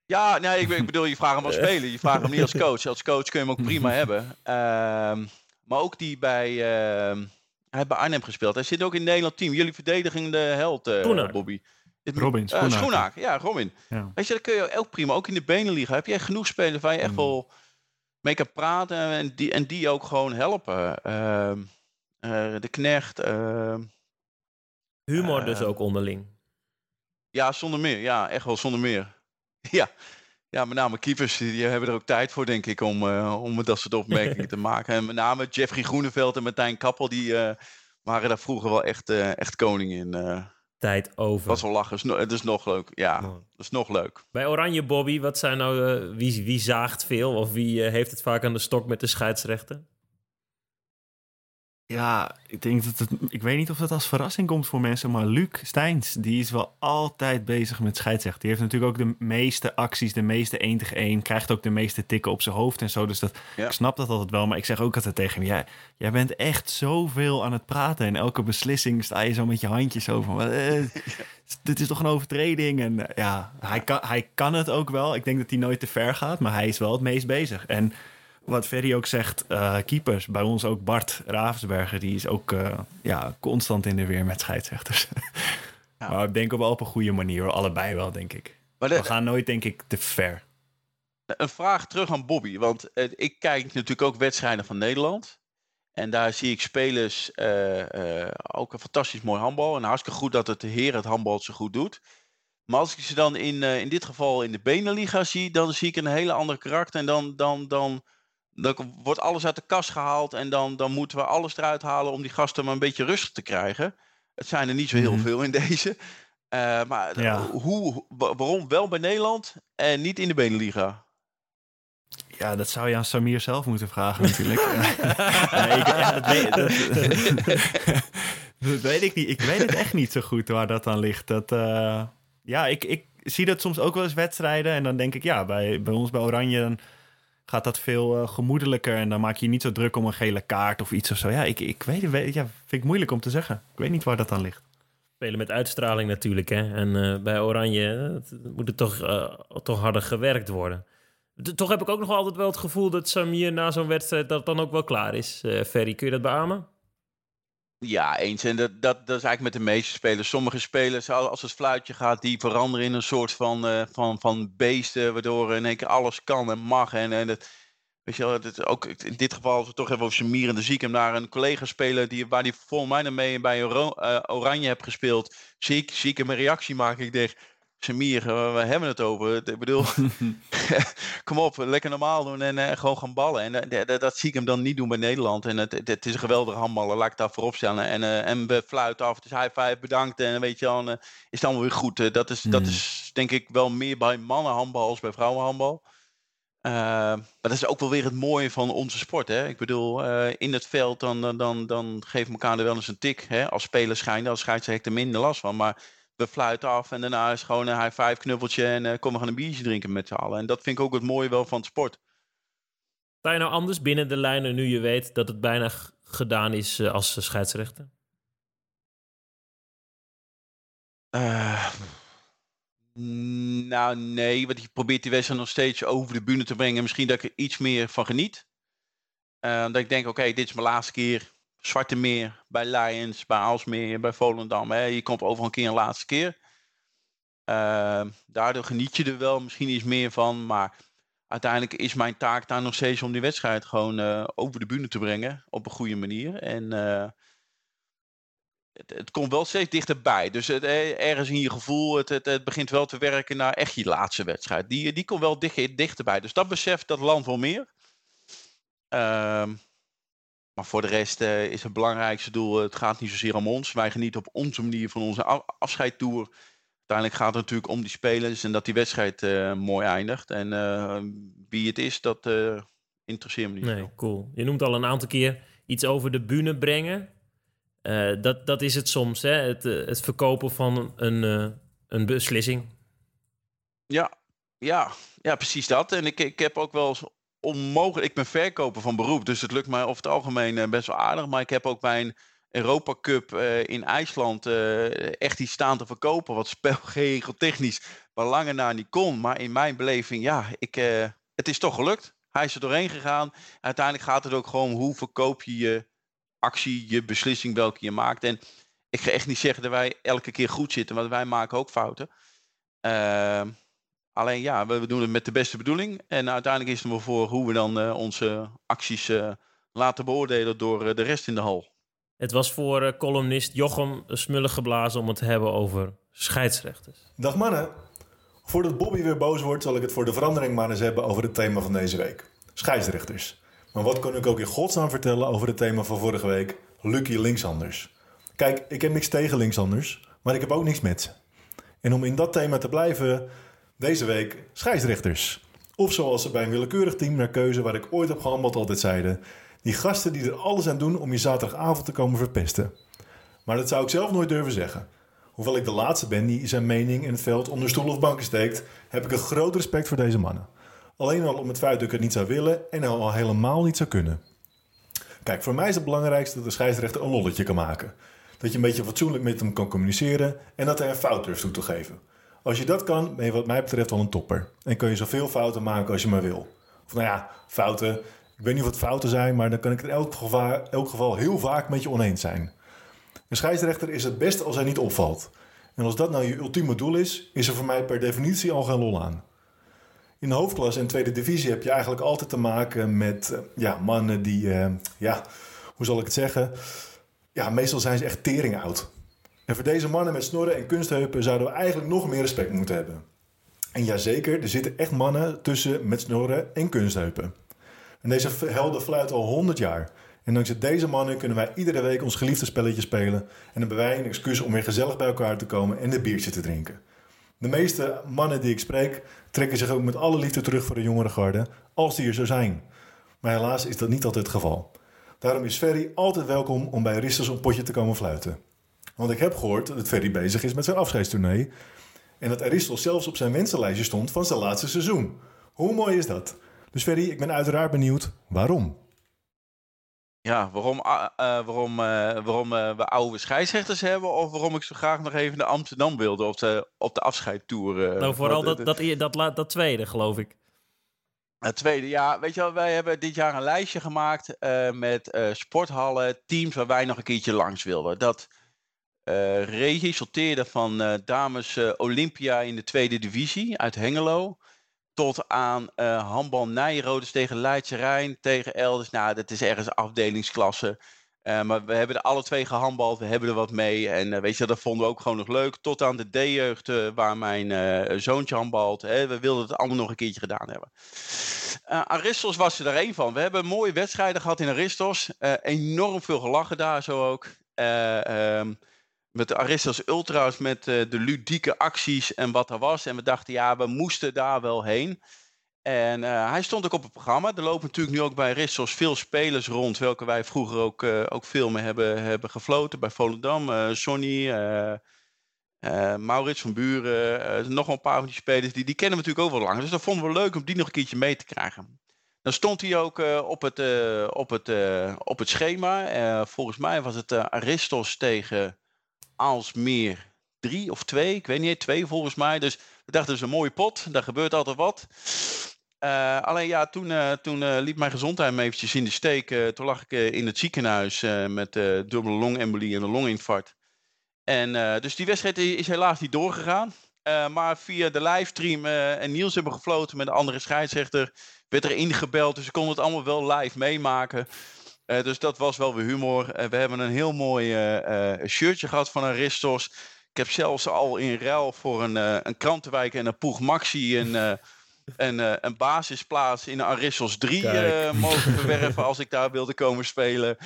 ja, nee, ik, ik, bedoel, je vraagt hem als speler. Je vraagt hem niet als coach. Als coach kun je hem ook prima hebben. Uh, maar ook die bij, ehm, hij heeft bij Arnhem gespeeld. Hij zit ook in het Nederland team. Jullie verdedigende held, uh, Bobby. Robin, Schoenaak. ja, Robin. Ja. Weet je, dat kun je ook prima. Ook in de benenliga heb je echt genoeg spelers waar je echt mm. wel mee kan praten. En die, en die ook gewoon helpen. Ehm, eh, de knecht. Ehm, Humor dus ehm, ook onderling. Ja, zonder meer. Ja, echt wel zonder meer. ja. Ja, met name keepers, die hebben er ook tijd voor, denk ik, om, uh, om dat soort opmerkingen te maken. En met name Jeffrey Groeneveld en Martijn Kappel, die uh, waren daar vroeger wel echt, uh, echt koning in. tijd over. Dat is wel lachen. Het is nog leuk. Ja, dat is nog leuk. Bij Oranje Bobby, wat zijn nou, wie, wie zaagt veel of wie heeft het vaak aan de stok met de scheidsrechten? Ja, ik denk dat het. Ik weet niet of dat als verrassing komt voor mensen, maar Luc Steins, die is wel altijd bezig met scheidsrechten. Die heeft natuurlijk ook de meeste acties, de meeste 1 tegen 1, krijgt ook de meeste tikken op zijn hoofd en zo. Dus dat, ik snap dat altijd wel, maar ik zeg ook altijd tegen hem: jij, jij bent echt zoveel aan het praten. En elke beslissing sta je zo met je handjes zo van. Eh, dit is toch een overtreding? En eh, ja, hij kan, hij kan het ook wel. Ik denk dat hij nooit te ver gaat, maar hij is wel het meest bezig. En wat Ferry ook zegt, uh, keepers. Bij ons ook Bart Ravensberger. Die is ook uh, ja, constant in de weer met scheidsrechters. ja. Maar ik denk wel op een goede manier. Allebei wel, denk ik. We gaan nooit, denk ik, te ver. Een vraag terug aan Bobby. Want uh, ik kijk natuurlijk ook wedstrijden van Nederland. En daar zie ik spelers ook een fantastisch mooi handbal. En hartstikke goed dat het de heer het handbal zo goed doet. Maar als ik ze dan in, in dit geval in de Beneliga zie, dan zie ik een hele andere karakter. En dan, dan, dan dan wordt alles uit de kast gehaald en dan, dan moeten we alles eruit halen om die gasten maar een beetje rustig te krijgen. Het zijn er niet zo heel mhm. veel in deze. Uh, maar hoe, waarom wel bij Nederland en niet in de Beneliga? Ja, dat zou je aan Samir zelf moeten vragen natuurlijk. nee, ik, ja, dat, weet, dat, weet, ik niet. Ik weet het echt niet zo goed waar dat aan ligt. Dat, uh, ja, ik, ik zie dat soms ook wel eens wedstrijden. En dan denk ik, ja, bij, bij ons bij Oranje... Dan, gaat dat veel uh, gemoedelijker en dan maak je je niet zo druk om een gele kaart of iets of zo. Ja, ik, ik weet het, ja, vind ik moeilijk om te zeggen. Ik weet niet waar dat aan ligt. Spelen met uitstraling natuurlijk. Hè? En uh, bij Oranje moet het toch, toch harder gewerkt worden. Toch heb ik ook nog altijd wel het gevoel dat Samir na zo'n wedstrijd dat dan ook wel klaar is. Ferry, kun je dat beamen? Ja, eens. En dat, dat, dat is eigenlijk met de meeste spelers. Sommige spelers, als het fluitje gaat, die veranderen in een soort van, uh, van, van beesten. Waardoor in één keer alles kan en mag. En, en dat, weet je wel, het, ook in dit geval, als we toch even over Samir en de Ziek. naar een collega spelen die, waar die volgens mij mee bij Oranje hebt gespeeld. Ziek, ziek hem een reactie maken. Ik denk, Samir, we hebben het over. Ik bedoel, kom op, lekker normaal doen en uh, gewoon gaan ballen. En uh, dat zie ik hem dan niet doen bij Nederland. En het, het is een geweldige handballer, laat ik daar voorop stellen. En, uh, en we fluiten af, is high five, bedankt. En weet je dan, is dan weer goed. dat, is, mm. dat is denk ik wel meer bij mannenhandbal als bij vrouwenhandbal. maar dat is ook wel weer het mooie van onze sport. Hè? Ik bedoel, in het veld dan, dan, dan, dan geven elkaar er wel eens een tik. Hè? Als speler schijnt, als scheidsrechter minder last van. Maar we fluiten af en daarna is gewoon een high five knuppeltje en uh, kom we gaan een biertje drinken met z'n allen. En dat vind ik ook het mooie wel van het sport. Sta je nou anders binnen de lijnen nu je weet dat het bijna gedaan is uh, als scheidsrechter? Uh, nou, nee, want je probeert die wedstrijd nog steeds over de bühne te brengen. Misschien dat ik er iets meer van geniet. dat ik denk, oké, dit is mijn laatste keer. Zwarte Meer, bij Lions, bij Aalsmeer, bij Volendam. Je komt overal een keer een laatste keer. Uh, daardoor geniet je er wel misschien iets meer van. Maar uiteindelijk is mijn taak daar nog steeds om die wedstrijd gewoon uh, over de bühne te brengen. Op een goede manier. En uh, het, het, komt wel steeds dichterbij. Dus het, ergens in je gevoel, het, het, begint wel te werken naar echt je laatste wedstrijd. Die, die komt wel dicht, dichterbij. Dus dat beseft dat land wel meer. Maar voor de rest uh, is het belangrijkste doel, het gaat niet zozeer om ons. Wij genieten op onze manier van onze afscheidtour. Uiteindelijk gaat het natuurlijk om die spelers en dat die wedstrijd uh, mooi eindigt. En uh, wie het is, dat interesseert me niet. Nee, cool. Je noemt al een aantal keer iets over de bühne brengen. dat, dat is het soms, hè? Het, het verkopen van een, een beslissing. Ja, ja, ja, precies dat. En ik, ik heb ook wel eens onmogelijk. Ik ben verkoper van beroep, dus het lukt mij over het algemeen eh, best wel aardig. Maar ik heb ook bij een Europa Cup uh, in IJsland uh, echt iets staan te verkopen. Wat spelregeltechnisch maar lange na niet kon. Maar in mijn beleving, ja, ik, het is toch gelukt. Hij is er doorheen gegaan. Uiteindelijk gaat het ook gewoon hoe verkoop je je actie, je beslissing welke je maakt. En ik ga echt niet zeggen dat wij elke keer goed zitten, want wij maken ook fouten. Alleen ja, we, doen het met de beste bedoeling. En uiteindelijk is het maar voor hoe we dan uh, onze acties uh, laten beoordelen door uh, de rest in de hal. Het was voor columnist Jochem Smullig geblazen om het te hebben over scheidsrechters. Dag mannen. Voordat Bobby weer boos wordt, zal ik het voor de verandering maar eens hebben over het thema van deze week. Scheidsrechters. Maar wat kan ik ook in godsnaam vertellen over het thema van vorige week? Lucky linkshanders. Kijk, ik heb niks tegen linkshanders, maar ik heb ook niks met ze. En om in dat thema te blijven, deze week scheidsrechters. Of zoals ze bij een willekeurig team naar keuze waar ik ooit heb gehandeld altijd zeiden. Die gasten die er alles aan doen om je zaterdagavond te komen verpesten. Maar dat zou ik zelf nooit durven zeggen. Hoewel ik de laatste ben die zijn mening in het veld onder stoel of banken steekt, heb ik een groot respect voor deze mannen. Alleen al om het feit dat ik het niet zou willen en al helemaal niet zou kunnen. Kijk, voor mij is het belangrijkste dat de scheidsrechter een lolletje kan maken. Dat je een beetje fatsoenlijk met hem kan communiceren en dat hij een fout durft toe te geven. Als je dat kan, ben je wat mij betreft al een topper. En kun je zoveel fouten maken als je maar wil. Of nou ja, fouten. Ik weet niet wat fouten zijn, maar dan kan ik het in elk geval, elk geval heel vaak met je oneens zijn. Een scheidsrechter is het best als hij niet opvalt. En als dat nou je ultieme doel is, is er voor mij per definitie al geen lol aan. In de hoofdklasse en tweede divisie heb je eigenlijk altijd te maken met eh, ja, mannen die, uh, ja, hoe zal ik het zeggen? Ja, meestal zijn ze echt tering oud. En voor deze mannen met snorren en kunstheupen zouden we eigenlijk nog meer respect moeten hebben. En jazeker, er zitten echt mannen tussen met snorren en kunstheupen. En deze helden fluiten al 100 jaar. En dankzij deze mannen kunnen wij iedere week ons geliefde spelletje spelen. En hebben wij een excuus om weer gezellig bij elkaar te komen en een biertje te drinken. De meeste mannen die ik spreek trekken zich ook met alle liefde terug voor de jongere garde, als die er zo zijn. Maar helaas is dat niet altijd het geval. Daarom is Ferry altijd welkom om bij Ristos een potje te komen fluiten. Want ik heb gehoord dat Ferry bezig is met zijn afscheidstournee. En dat Aristos zelfs op zijn wensenlijstje stond van zijn laatste seizoen. Hoe mooi is dat? Dus Ferry, ik ben uiteraard benieuwd waarom. Ja, waarom, ah, eh, waarom, eh, waarom eh, we oude scheidsrechters hebben of waarom ik zo graag nog even naar Amsterdam wilde op de, op de afscheidtour. eh, nou, vooral dat, dat, dat, dat, la- dat tweede, geloof ik. Het tweede, ja, weet je wel, wij hebben dit jaar een lijstje gemaakt eh, met eh, sporthallen, teams waar wij nog een keertje langs wilden. Dat eh, resulteerde van eh, dames eh, Olympia in de tweede divisie uit Hengelo. Tot aan handbal Nijrode tegen Leidse Rijn, tegen Elders. Nou, dat is ergens afdelingsklasse. Maar we hebben er alle twee gehandbald, we hebben er wat mee. En weet je, dat vonden we ook gewoon nog leuk. Tot aan de D-jeugd, waar mijn zoontje handbalt. Hè. We wilden het allemaal nog een keertje gedaan hebben. Aristos was er één van. We hebben mooie wedstrijden gehad in Aristos. Enorm veel gelachen daar zo ook. Ehm, met de Aristos Ultra's, met eh, de ludieke acties en wat er was. En we dachten, ja, we moesten daar wel heen. En eh, hij stond ook op het programma. Er lopen natuurlijk nu ook bij Aristos veel spelers rond, welke wij vroeger ook, eh, ook veel mee hebben, hebben gefloten. Bij Volendam, eh Sonny, Maurits van Buren, nog een paar van die spelers, die, die kennen we natuurlijk ook wel lang. Dus dat vonden we leuk om die nog een keertje mee te krijgen. Dan stond hij ook op, het, op, het, op het schema. Volgens mij was het Aristos tegen Aalsmeer 3 of 2. Ik weet niet, 2 volgens mij. Dus we dachten, dat is een mooie pot. Daar gebeurt altijd wat. Eh, alleen ja, toen, eh, toen eh, liep mijn gezondheid me eventjes in de steek. Toen lag ik in het ziekenhuis met dubbele longembolie en een longinfarct. En dus die wedstrijd is helaas niet doorgegaan. Maar via de livestream en Niels hebben gefloten met een andere scheidsrechter. Werd er ingebeld, dus ik kon het allemaal wel live meemaken. Eh, dus dat was wel weer humor. Eh, we hebben een heel mooi eh, shirtje gehad van Aristos. Ik heb zelfs al in ruil voor een, een krantenwijk en een Poeg Maxi een, een, een basisplaats in Aristos 3 Kijk. eh, mogen verwerven als ik daar wilde komen spelen.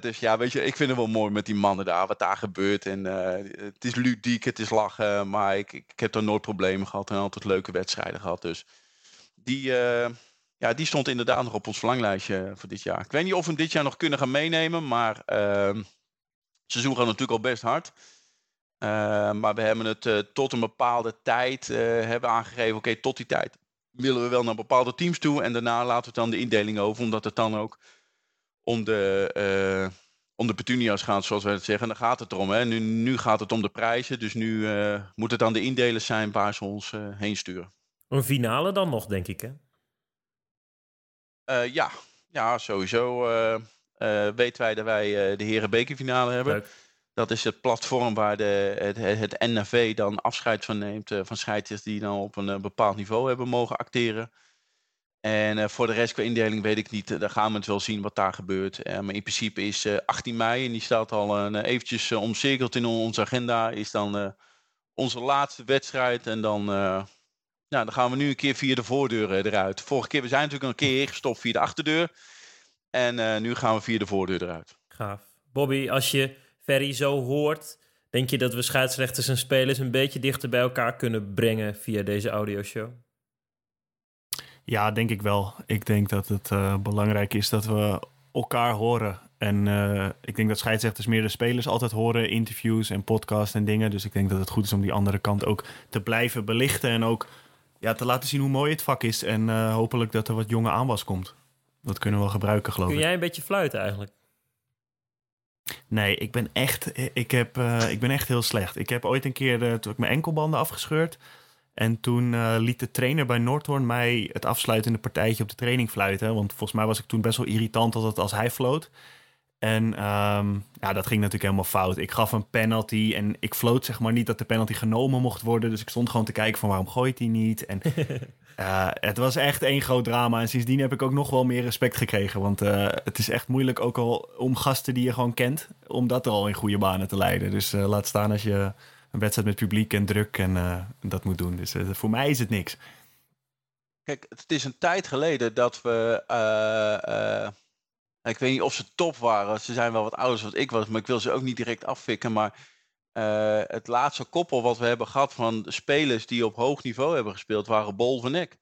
Dus ja, weet je, ik vind het wel mooi met die mannen daar, wat daar gebeurt. En het is ludiek, het is lachen, maar ik, ik, heb er nooit problemen gehad en altijd leuke wedstrijden gehad. Dus die, ja, die stond inderdaad nog op ons verlanglijstje voor dit jaar. Ik weet niet of we hem dit jaar nog kunnen gaan meenemen, maar ehm, het seizoen gaat natuurlijk al best hard. Eh, maar we hebben het eh, tot een bepaalde tijd eh, hebben aangegeven. Oké, tot die tijd willen we wel naar bepaalde teams toe. En daarna laten we dan de indeling over. Omdat het dan ook om de, eh, om de petunia's gaat, zoals wij het zeggen. En daar gaat het erom. Hè. Nu, nu gaat het om de prijzen. Dus nu eh, moet het dan de indelers zijn waar ze ons eh, heen sturen. Een finale dan nog, denk ik, hè? Eh, ja. ja, sowieso eh, eh, weten wij dat wij de heren bekerfinale hebben. Leuk. Dat is het platform waar de, het, het, dan afscheid van neemt van scheidsrechters die dan op een bepaald niveau hebben mogen acteren. En voor de rest qua indeling weet ik niet. daar gaan we het wel zien wat daar gebeurt. Maar in principe is eh, 18 mei, en die staat al eventjes omcirkeld in onze agenda, is dan onze laatste wedstrijd. En dan, nou, dan gaan we nu een keer via de voordeur eh, eruit. Vorige keer, we zijn natuurlijk een keer ingestopt via de achterdeur. En eh, nu gaan we via de voordeur eruit. Gaaf. Bobby, als je Ferry zo hoort, denk je dat we scheidsrechters en spelers een beetje dichter bij elkaar kunnen brengen via deze audioshow? Ja, denk ik wel. Ik denk dat het eh, belangrijk is dat we elkaar horen. En eh, ik denk dat scheidsrechters meer de spelers altijd horen, interviews en podcasts en dingen. Dus ik denk dat het goed is om die andere kant ook te blijven belichten. En ook ja, te laten zien hoe mooi het vak is. En eh, hopelijk dat er wat jonge aanwas komt. Dat kunnen we wel gebruiken, geloof Kun ik. jij een beetje fluiten eigenlijk? Nee, ik ben echt, ik heb, eh, ik ben echt heel slecht. Ik heb ooit een keer toen ik mijn enkelbanden afgescheurd. En toen eh, liet de trainer bij Noordhoorn mij het afsluitende partijtje op de training fluiten. Want volgens mij was ik toen best wel irritant altijd als hij floot. En ehm, ja, dat ging natuurlijk helemaal fout. Ik gaf een penalty en ik floot zeg maar niet dat de penalty genomen mocht worden. Dus ik stond gewoon te kijken van waarom gooit hij niet. En eh, het was echt één groot drama. En sindsdien heb ik ook nog wel meer respect gekregen. Want eh, het is echt moeilijk ook al om gasten die je gewoon kent... om dat al in goede banen te leiden. Dus eh, laat staan als je een wedstrijd met publiek en druk en dat moet doen. Dus voor mij is het niks. Kijk, het is een tijd geleden dat we. Ik weet niet of ze top waren. Ze zijn wel wat ouder dan ik was, maar ik wil ze ook niet direct afvikken. Maar eh, het laatste koppel wat we hebben gehad van spelers die op hoog niveau hebben gespeeld, waren Bol van Eck.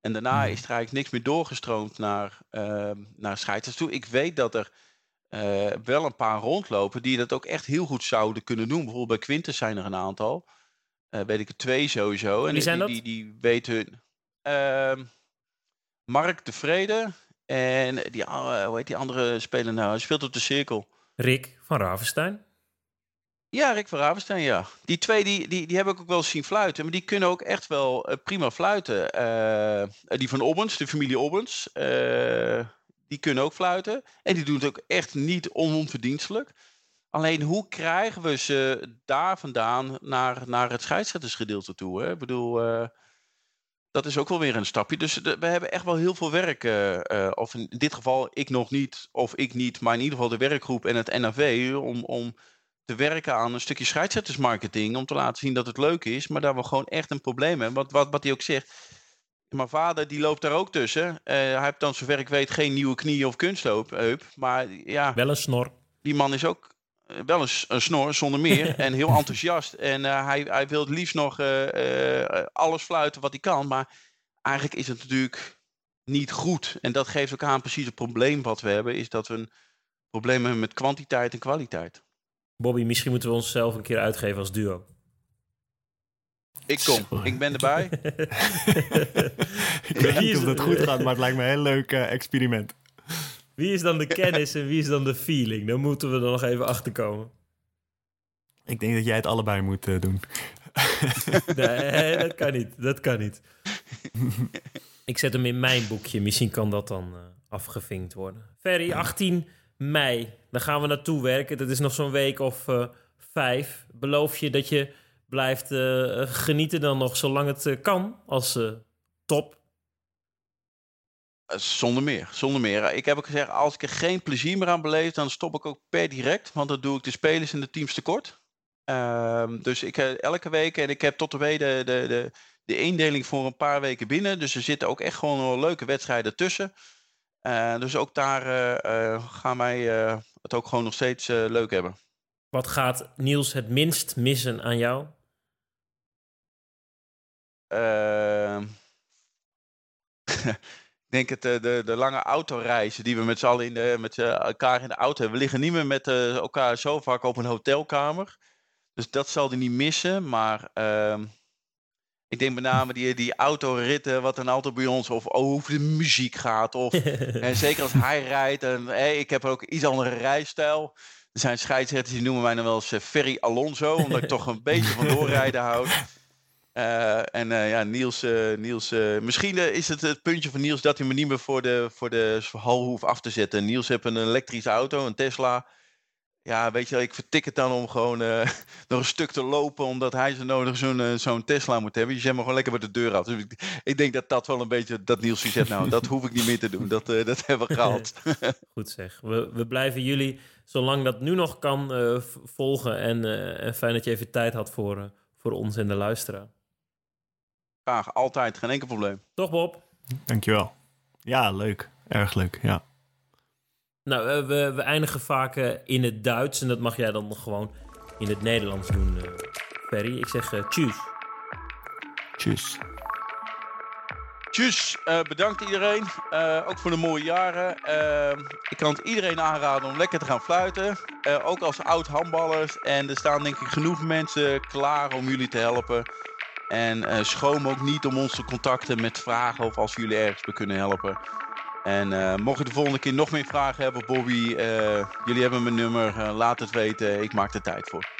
En daarna Mhm. is er eigenlijk niks meer doorgestroomd naar, uh, naar scheidsrechters toe. Ik weet dat er eh, wel een paar rondlopen die dat ook echt heel goed zouden kunnen doen. Bijvoorbeeld bij Quintus zijn er een aantal. Eh, weet ik er twee sowieso. En Wie zijn die, dat? Die, die weten hun. Ehm, Mark de Vrede En die, uh, hoe heet die andere speler nou? Hij speelt op de cirkel. Rick van Ravenstein. Ja, Rick van Ravenstein, ja. Die twee die, die, die heb ik ook wel zien fluiten. Maar die kunnen ook echt wel uh, prima fluiten. Uh, die van Obbens, de familie Obbens. die kunnen ook fluiten. En die doen het ook echt niet onverdienstelijk. Alleen hoe krijgen we ze daar vandaan naar, naar het scheidsrechtersgedeelte toe? Hè? Ik bedoel, dat is ook wel weer een stapje. Dus de, we hebben echt wel heel veel werk. Uh, uh, of in dit geval ik nog niet, of ik niet, maar in ieder geval de werkgroep en het NAV. Om, om te werken aan een stukje scheidsrechtersmarketing. Om te laten zien dat het leuk is, maar dat we gewoon echt een probleem hebben. Wat, wat, wat hij ook zegt. Mijn vader die loopt daar ook tussen. hij heeft dan zover ik weet geen nieuwe knie of kunstheup. Maar ja. Wel een snor. Die man is ook uh, wel een, een, snor, zonder meer. en heel enthousiast. En uh, hij, hij wil het liefst nog uh, alles fluiten wat hij kan. Maar eigenlijk is het natuurlijk niet goed. En dat geeft ook aan precies het probleem wat we hebben. Is dat we een probleem hebben met kwantiteit en kwaliteit. Bobby, misschien moeten we onszelf een keer uitgeven als duo. Ik kom, Sorry. ik ben erbij. ik weet niet of dat goed gaat, maar het lijkt me een heel leuk experiment. Wie is dan de kennis en wie is dan de feeling? Dan moeten we er nog even achter komen. Ik denk dat jij het allebei moet uh, doen. nee, dat kan niet. Dat kan niet. Ik zet hem in mijn boekje. Misschien kan dat dan uh, afgevinkt worden. Ferry, 18 mei. Daar gaan we naartoe werken. Dat is nog zo'n week of uh, vijf. Beloof je dat je blijft genieten dan nog zolang het kan als top eh, zonder meer, zonder meer. Ik heb ook gezegd, als ik er geen plezier meer aan beleef, dan stop ik ook per direct. Want dan doe ik de spelers en de teams tekort. Um, dus ik uh, elke week, en ik heb tot de week de, de, de, de indeling voor een paar weken binnen. Dus er zitten ook echt gewoon leuke wedstrijden tussen. Uh, dus ook daar gaan wij het ook gewoon nog steeds leuk hebben. Wat gaat Niels het minst missen aan jou? Ik denk het, de, de, de lange autoreizen die we met z'n allen in de, met elkaar in de auto hebben. We liggen niet meer met uh, elkaar zo vaak op een hotelkamer. Dus dat zal hij niet missen. Maar uh, ik denk met name die, die autoritten, wat dan altijd bij ons, of over de muziek gaat. Of, en zeker als hij rijdt. En, hey, ik heb ook iets andere rijstijl. Er zijn scheidsrechters die noemen mij dan wel eens uh, Ferry Alonso, omdat ik toch een beetje van doorrijden houd. Uh, en uh, ja, Niels, uh, Niels misschien is het het puntje van Niels dat hij me niet meer voor de, voor de hal hoeft af te zetten. Niels heeft een elektrische auto, een Tesla. Ja, weet je, ik vertik het dan om gewoon nog een stuk te lopen, omdat hij zo nodig zo'n zo'n Tesla moet hebben. Je zet me gewoon lekker bij de deur af. Dus ik, ik, denk dat dat wel een beetje, dat Niels zegt, nou, dat hoef ik niet meer te doen. Dat, dat hebben we gehaald. Goed zeg. We, we blijven jullie, zolang dat nu nog kan, volgen. En, en fijn dat je even tijd had voor, voor ons en de luisteraar. Graag, altijd, geen enkel probleem. Toch Bob? Dankjewel. Ja, leuk. Erg leuk, ja. Nou, uh, we, we, eindigen vaak uh, in het Duits en dat mag jij dan nog gewoon in het Nederlands doen, uh, Ferry. Ik zeg tjus. Tjus. Tjus, bedankt iedereen. ook voor de mooie jaren. ik kan het iedereen aanraden om lekker te gaan fluiten. ook als oud handballers. En er staan denk ik genoeg mensen klaar om jullie te helpen. En uh, schroom ook niet om ons te contacten met vragen of als jullie ergens bij kunnen helpen. En uh, mocht je de volgende keer nog meer vragen hebben, Bobby, uh, jullie hebben mijn nummer, laat het weten. Ik maak er tijd voor.